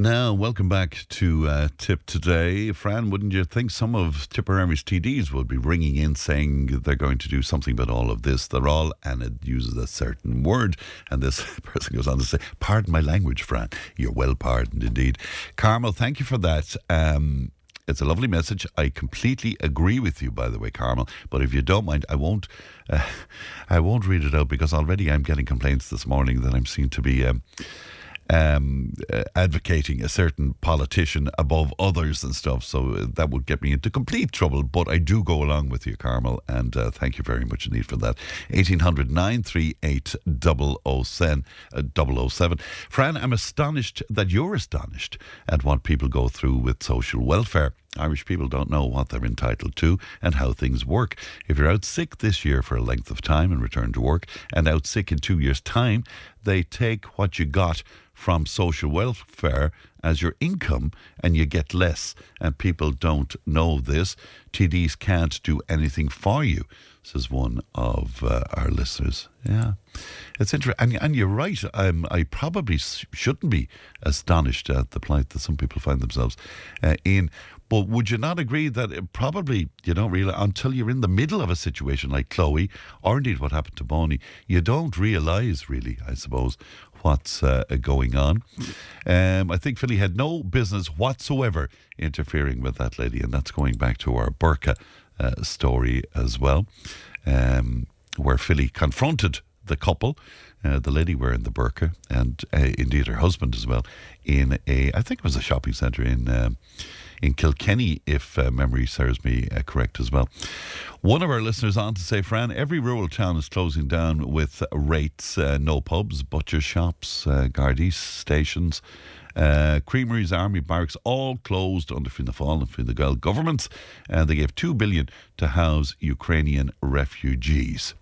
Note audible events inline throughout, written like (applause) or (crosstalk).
Now, welcome back to uh, Tipp Today. Fran, wouldn't you think some of Tipperary's TDs would be ringing in saying they're going to do something about all of this? They're all, and it uses a certain word. And this (laughs) person goes on to say, Pardon my language, Fran. You're well pardoned indeed. Carmel, thank you for that. Um, it's a lovely message. I completely agree with you, by the way, Carmel. But if you don't mind, I won't. Uh, (laughs) I won't read it out because already I'm getting complaints this morning that I'm seen to be. Um, um, uh, advocating a certain politician above others and stuff. So uh, that would get me into complete trouble. But I do go along with you, Carmel, and uh, thank you very much indeed for that. 1800 938 007. Uh, 007. Fran, I'm astonished that you're astonished at what people go through with social welfare. Irish people don't know what they're entitled to and how things work. If you're out sick this year for a length of time and return to work, and out sick in two years' time, they take what you got from social welfare as your income and you get less. And people don't know this. TDs can't do anything for you, says one of uh, our listeners. Yeah, it's interesting. And, and you're right. Um, I probably shouldn't be astonished at the plight that some people find themselves uh, in. But would you not agree that probably you don't realize until you're in the middle of a situation like Chloe, or indeed what happened to Bonnie, you don't realize really, I suppose, what's uh, going on. Um, I think Philly had no business whatsoever interfering with that lady, and that's going back to our burqa uh, story as well, um, where Philly confronted the couple. Uh, the lady wearing the burqa, and uh, indeed her husband as well, in a I think it was a shopping centre in um, in Kilkenny, if uh, memory serves me uh, correct as well. One of our listeners on to say, Fran, every rural town is closing down with rates, uh, no pubs, butcher shops, uh, stations. Uh, creameries, army barracks, all closed under Fianna Fáil and Fine Gael governments. And uh, they gave two billion to house Ukrainian refugees.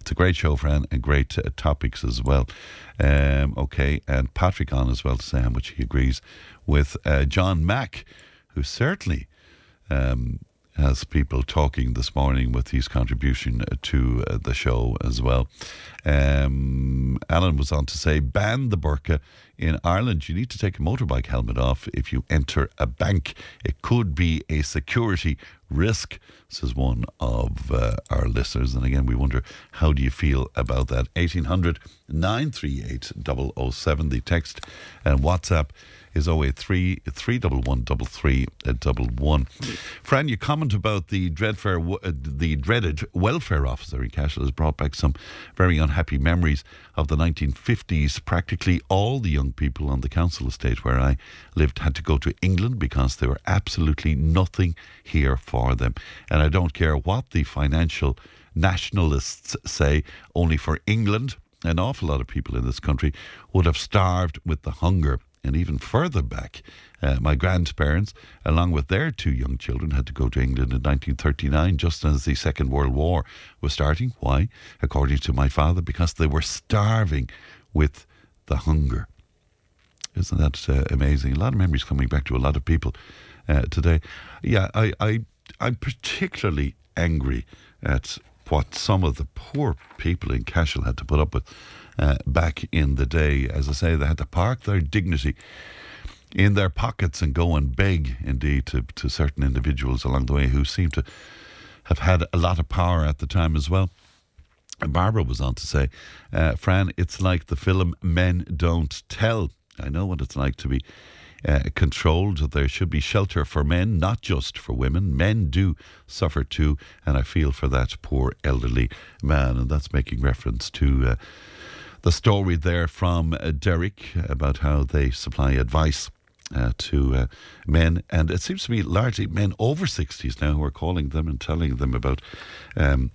It's a great show, Fran, and great uh, topics as well. Um, okay, and Patrick on as well to say how much he agrees with uh, John Mack who certainly um, has people talking this morning with his contribution to uh, the show as well. Um, Alan was on to say, ban the burqa in Ireland. You need to take a motorbike helmet off if you enter a bank. It could be a security risk, says one of uh, our listeners. And again, we wonder, how do you feel about that? 1800 938 007, the text and WhatsApp is 083 311 Fran, you comment about the dreadfare, uh, the dreaded welfare officer in Cashel has brought back some very unhappy memories of the 1950s. Practically all the young people on the council estate where I lived had to go to England because there were absolutely nothing here for them. And I don't care what the financial nationalists say, only for England an awful lot of people in this country would have starved with the hunger and even further back, uh, my grandparents, along with their two young children, had to go to England in 1939, just as the Second World War was starting. Why? According to my father, because they were starving with the hunger. Isn't that uh, amazing? A lot of memories coming back to a lot of people uh, today. Yeah, I, I, I'm particularly angry at what some of the poor people in Cashel had to put up with uh, back in the day. As I say, they had to park their dignity in their pockets and go and beg, indeed, to, to certain individuals along the way who seemed to have had a lot of power at the time as well. Barbara was on to say, uh, Fran, it's like the film Men Don't Tell. I know what it's like to be uh, controlled. There should be shelter for men, not just for women. Men do suffer too, and I feel for that poor elderly man. And that's making reference to uh, the story there from uh, Derek about how they supply advice uh, to uh, men, and it seems to be largely men over 60s now who are calling them and telling them about um,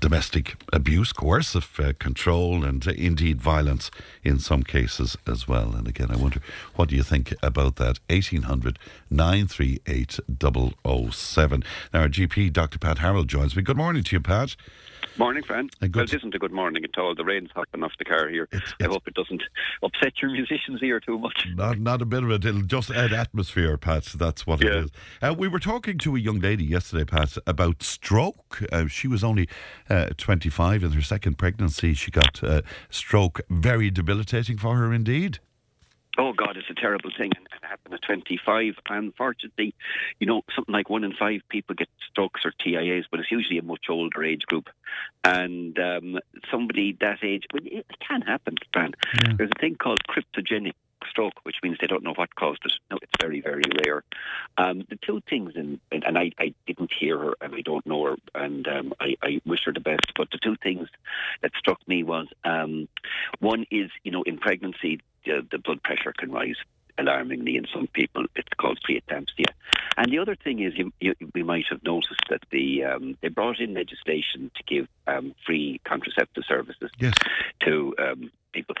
domestic abuse, coercive uh, control, and uh, indeed violence in some cases as well. And again, I wonder, what do you think about that? 1800 938 007. Now, our GP, Dr. Pat Harrold, joins me. Good morning to you, Pat. Morning, friend. Well, it isn't a good morning at all. The rain's hopping off the car here. It's, it's I hope it doesn't upset your musicians' ear too much. Not, not a bit of it. It'll just add atmosphere, Pat. That's what yeah. it is. Uh, we were talking to a young lady yesterday, Pat, about stroke. Uh, she was only uh, 25 in her second pregnancy. She got uh, stroke, very debilitating for her indeed. Oh God, it's a terrible thing, and it happened at 25. Unfortunately, you know, something like one in five people get strokes or TIAs, but it's usually a much older age group. And um, somebody that age, well, it can happen. Yeah. There's a thing called cryptogenic stroke, which means they don't know what caused it. No, it's very, very rare. Um, the two things, in, and I, I, didn't hear her and I don't know her, and um, I, I, wish her the best, but the two things that struck me was um, one is, you know, in pregnancy, the, the blood pressure can rise alarmingly in some people. It's called preeclampsia. And the other thing is, you, you, we might have noticed that the um, they brought in legislation to give um, free contraceptive services yes. to um, people,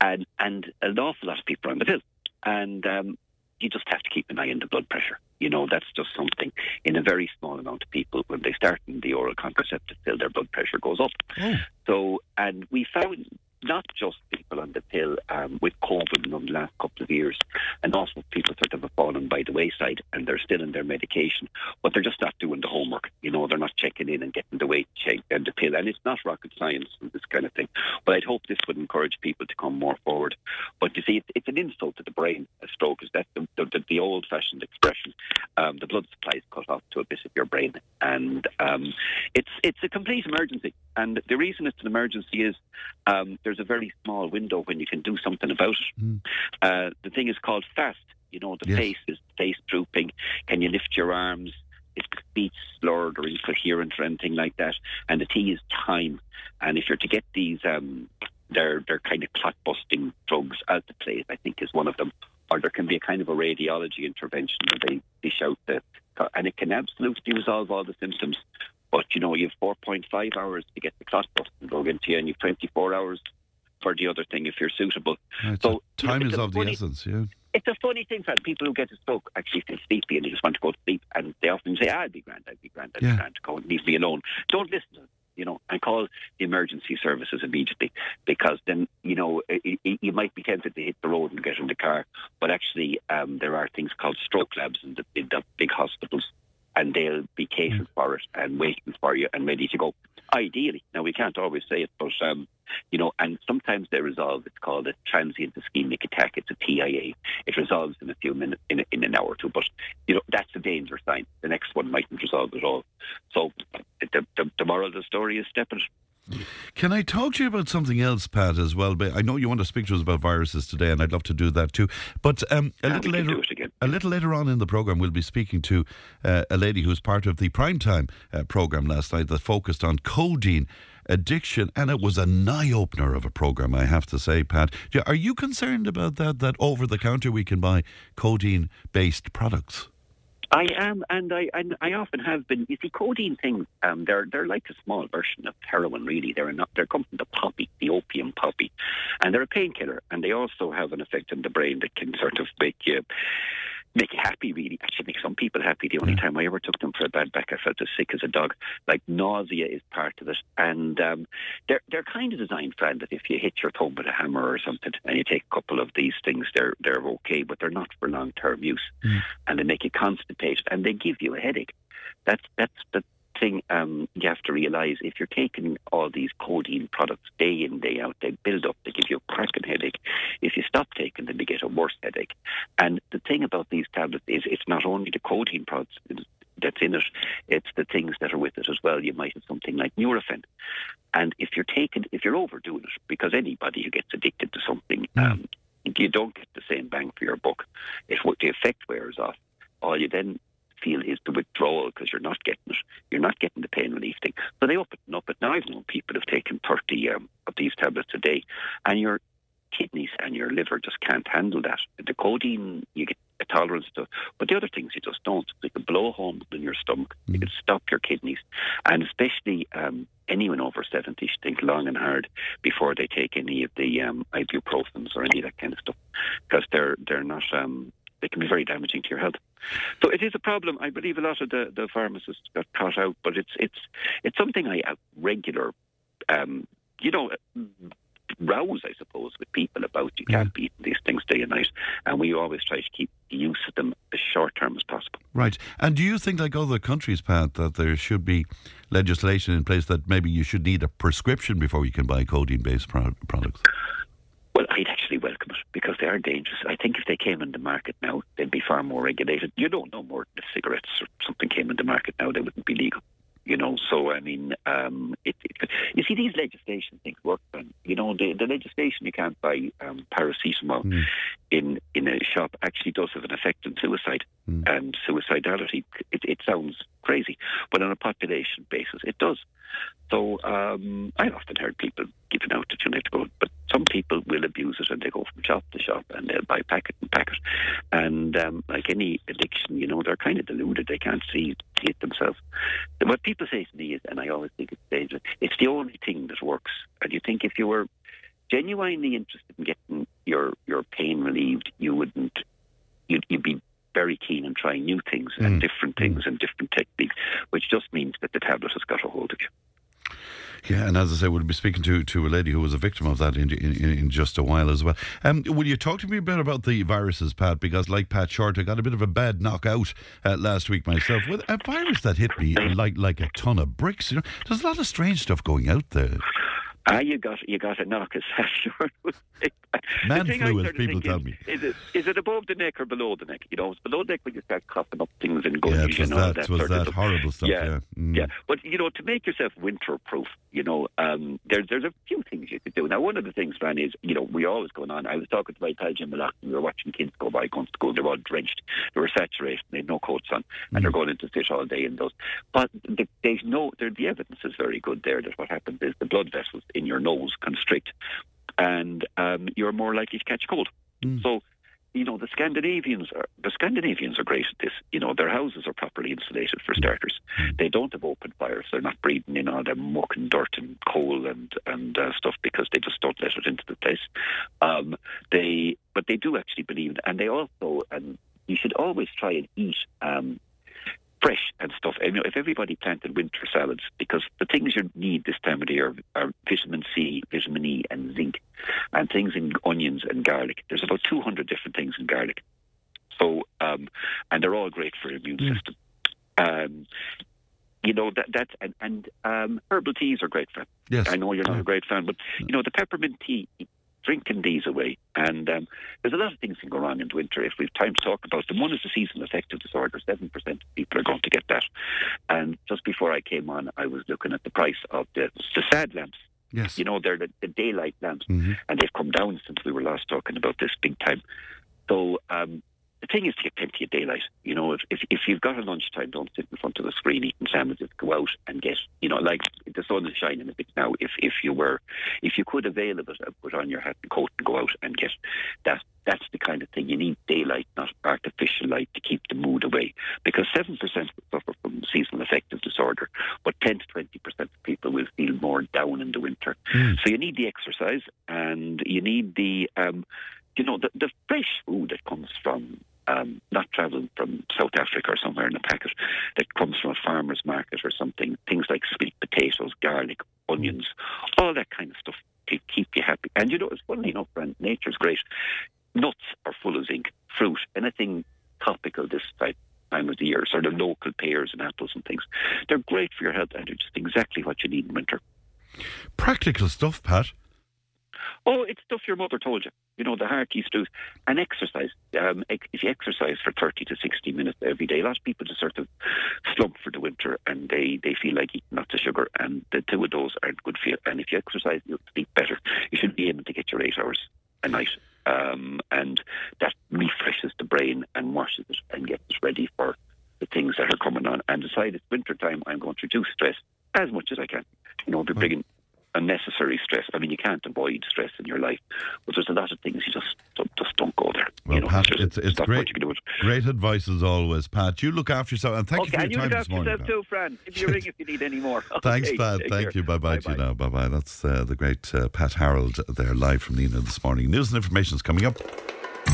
and and an awful lot of people are on the pill, and um, you just have to keep an eye on the blood pressure. You know, that's just something in a very small amount of people when they start in the oral contraceptive pill, their blood pressure goes up. Oh. So, and we found not just people on the pill um, with COVID in the last couple of years, and also people sort of have fallen by the wayside and they're still in their medication, but they're just not doing the homework. You know, they're not checking in and getting the weight checked and the pill. And it's not rocket science and this kind of thing. But I'd hope this would encourage people to come more forward. But you see, it's, it's an insult to the brain. A stroke is that the, the, the old-fashioned expression. Um, the blood supply is cut off to a bit of your brain, and um, it's it's a complete emergency. And the reason it's an emergency is um, there's a very small window when you can do something about it. Mm. Uh, the thing is called fast. You know, the yes. face is face drooping. Can you lift your arms? Is speech slurred or incoherent or anything like that? And the T is time. And if you're to get these, um, they're they're kind of clot busting drugs out the place. I think is one of them. Or there can be a kind of a radiology intervention where they dish out the, and it can absolutely resolve all the symptoms. But you know, you have 4.5 hours to get the clot busting drug into you, and you have 24 hours for the other thing if you're suitable. Right, so time is of the essence, yeah. It's a funny thing for people who get a stroke actually feel sleepy and they just want to go to sleep and they often say, ah, I'll be grand, I'll be grand, I'll yeah. be grand, go and leave me alone. Don't listen to them, you know, and call the emergency services immediately because then, you know, it, it, you might be tempted to hit the road and get in the car, but actually um, there are things called stroke labs in the, in the big hospitals and they'll be catered mm. for it and waiting for you and ready to go. Ideally, now we can't always say it, but um, you know, sometimes they resolve. It's called a transient ischemic attack. It's a TIA. It resolves in a few minutes, in, a, in an hour or two. But you know, that's a danger sign. The next one mightn't resolve at all. So the, the, the moral of the story is step it. Can I talk to you about something else, Pat, as well? I know you want to speak to us about viruses today, and I'd love to do that too. But um, a, little later, a little later on in the program, we'll be speaking to uh, a lady who's part of the primetime uh, program last night that focused on codeine addiction, and it was a eye opener of a program, I have to say, Pat. Are you concerned about that? That over the counter we can buy codeine based products? I am, and I and I often have been. You see, codeine things, um, they're they're like a small version of heroin. Really, they're not. They're come from the poppy, the opium poppy, and they're a painkiller, and they also have an effect on the brain that can sort of make you make you happy, really. Actually, make some people happy. The only yeah. time I ever took them for a bad back, I felt as sick as a dog. Like nausea is part of it, and um, they're they're kind of designed, friend, that if you hit your thumb with a hammer or something, and you take a couple of these things, they're they're okay, but they're not for long term use, mm. and they make you constipated, and they give you a headache. That's that's the thing um, you have to realise if you're taking all these codeine products day in, day out, they build up, they give you a cracking headache. If you stop taking them, you get a worse headache. And the thing about these tablets is it's not only the codeine products that's in it, it's the things that are with it as well. You might have something like Nurofen. And if you're taking, if you're overdoing it, because anybody who gets addicted to something, mm. um, you don't get the same bang for your buck. If the effect wears off, all you then feel is the withdrawal because you're not getting it. You're not getting the pain relief thing. So they it up it. Now I've known people have taken 30 um, of these tablets a day, and your kidneys and your liver just can't handle that. The codeine, you get a tolerance to, but the other things you just don't. They can blow a hole in your stomach. Mm. You can stop your kidneys, and especially um, anyone over 70 should think long and hard before they take any of the um, ibuprofens or any of that kind of stuff, because they're they're not um, they can be very damaging to your health. So it is a problem. I believe a lot of the, the pharmacists got caught out, but it's it's it's something I have regular, um, you know, rows, I suppose, with people about you can't yeah. these things day and night, and we always try to keep the use of them as short term as possible. Right. And do you think, like other countries, Pat, that there should be legislation in place that maybe you should need a prescription before you can buy codeine based pro- products? I'd actually welcome it because they are dangerous. I think if they came in the market now, they'd be far more regulated. You don't know more than if cigarettes or something came in the market now, they wouldn't be legal. You know, so I mean, um, it, it, you see, these legislation things work. And, you know, the, the legislation you can't buy um, paracetamol mm. in in a shop actually does have an effect on suicide mm. and suicidality. It, it sounds crazy, but on a population basis, it does. So um, I've often heard people giving out that you need to go, but some people will abuse it and they go from shop to shop and they'll buy packet and packet. And um, like any addiction, you know, they're kind of deluded. They can't see, see it themselves. What people say to me is, and I always think it's dangerous, it's the only thing that works. And you think if you were genuinely interested in getting your, your pain relieved, you wouldn't, you'd, you'd be very keen on trying new things mm. and different things mm. and different techniques, which just means that the tablet has got a hold of you. Yeah, and as I said, we'll be speaking to, to a lady who was a victim of that in, in, in just a while as well. Um, will you talk to me a bit about the viruses, Pat? Because like Pat Short, I got a bit of a bad knockout uh, last week myself with a virus that hit me like like a ton of bricks. You know, there's a lot of strange stuff going out there. Ah, you got you got a knock, (laughs) as sure. Man flu, as people tell is, me. Is it is it above the neck or below the neck? You know, it's below the neck when you start coughing up things and going. Yeah, was that, that, was that horrible stuff. Yeah, yeah. Mm. yeah. But you know, to make yourself winter proof, you know, um, there's there's a few things you could do. Now, one of the things, man, is you know we always going on. I was talking to my pal Jim Malak, and we were watching kids go by going to school. They're all drenched. They were saturated. They had no coats on, and mm. they're going into fish all day in those. But the, there's no. The evidence is very good there that what happens is the blood vessels in your nose constrict, and um, you're more likely to catch cold. Mm. So, you know, the Scandinavians are the Scandinavians are great at this. You know, their houses are properly insulated for starters. Mm. They don't have open fires. They're not breathing in all the muck and dirt and coal and and uh, stuff because they just don't let it into the place. Um, they, but they do actually believe, and they also, and you should always try and eat um, You know, if everybody planted winter salads, because the things you need this time of the year are vitamin C, vitamin E, and zinc, and things in onions and garlic. There's about 200 different things in garlic. So, um, and they're all great for your immune mm. system. Um, you know that that's and, and um, herbal teas are great for. Yes, I know you're not a great fan, but you know the peppermint tea drinking these away. And um, there's a lot of things can go wrong in winter if we've time to talk about them. One is the seasonal affective disorder. 7% of people are going to get that. And just before I came on, I was looking at the price of the, the sad lamps. Yes. You know, they're the, the daylight lamps. Mm-hmm. And they've come down since we were last talking about this big time. So um, the thing is to get plenty of daylight. You know, if, if, if you've got a lunchtime, don't sit in front of the screen eating sandwiches. Go out and get, you know, like the sun is shining a bit now. If if you were, if you could avail of it, put on your hat and coat and go out and get that. That's the kind of thing you need daylight, not artificial light, to keep the mood away. Because seven percent suffer from seasonal affective disorder, but ten to twenty percent of people will feel more down in the winter. Mm. So you need the exercise and you need the. Um, you know, the, the fresh food that comes from um, not travelling from South Africa or somewhere in a packet that comes from a farmer's market or something. Things like sweet potatoes, garlic, onions, all that kind of stuff to keep you happy. And you know, it's funny enough, friend, nature's great. Nuts are full of zinc. Fruit, anything topical this type time of the year, sort of local pears and apples and things. They're great for your health and they're just exactly what you need in winter. Practical stuff, Pat. Oh, it's stuff your mother told you. You know, the heart hearty stews. And exercise. Um, if you exercise for 30 to 60 minutes every day, a lot of people just sort of slump for the winter and they, they feel like eating lots of sugar. And the two of those aren't good for you. And if you exercise, you'll sleep better. You should be able to get your eight hours a night. Um, and that refreshes the brain and washes it and gets it ready for the things that are coming on. And decide it's winter time, I'm going to reduce stress as much as I can. You know, be bringing unnecessary stress. I mean, you can't avoid stress in your life, but there's a lot of things you just don't, just don't go there. Well, you know, Pat, it's, great. Great advice as always, Pat. You look after yourself, and thank okay, you for your you time this morning. yourself too, Fran. If you (laughs) ring if you need any more. Thanks, Pat. Thank care. you. Bye bye to you now. Bye bye. That's uh, the great uh, Pat Harrold there live from Nenagh this morning. News and information is coming up.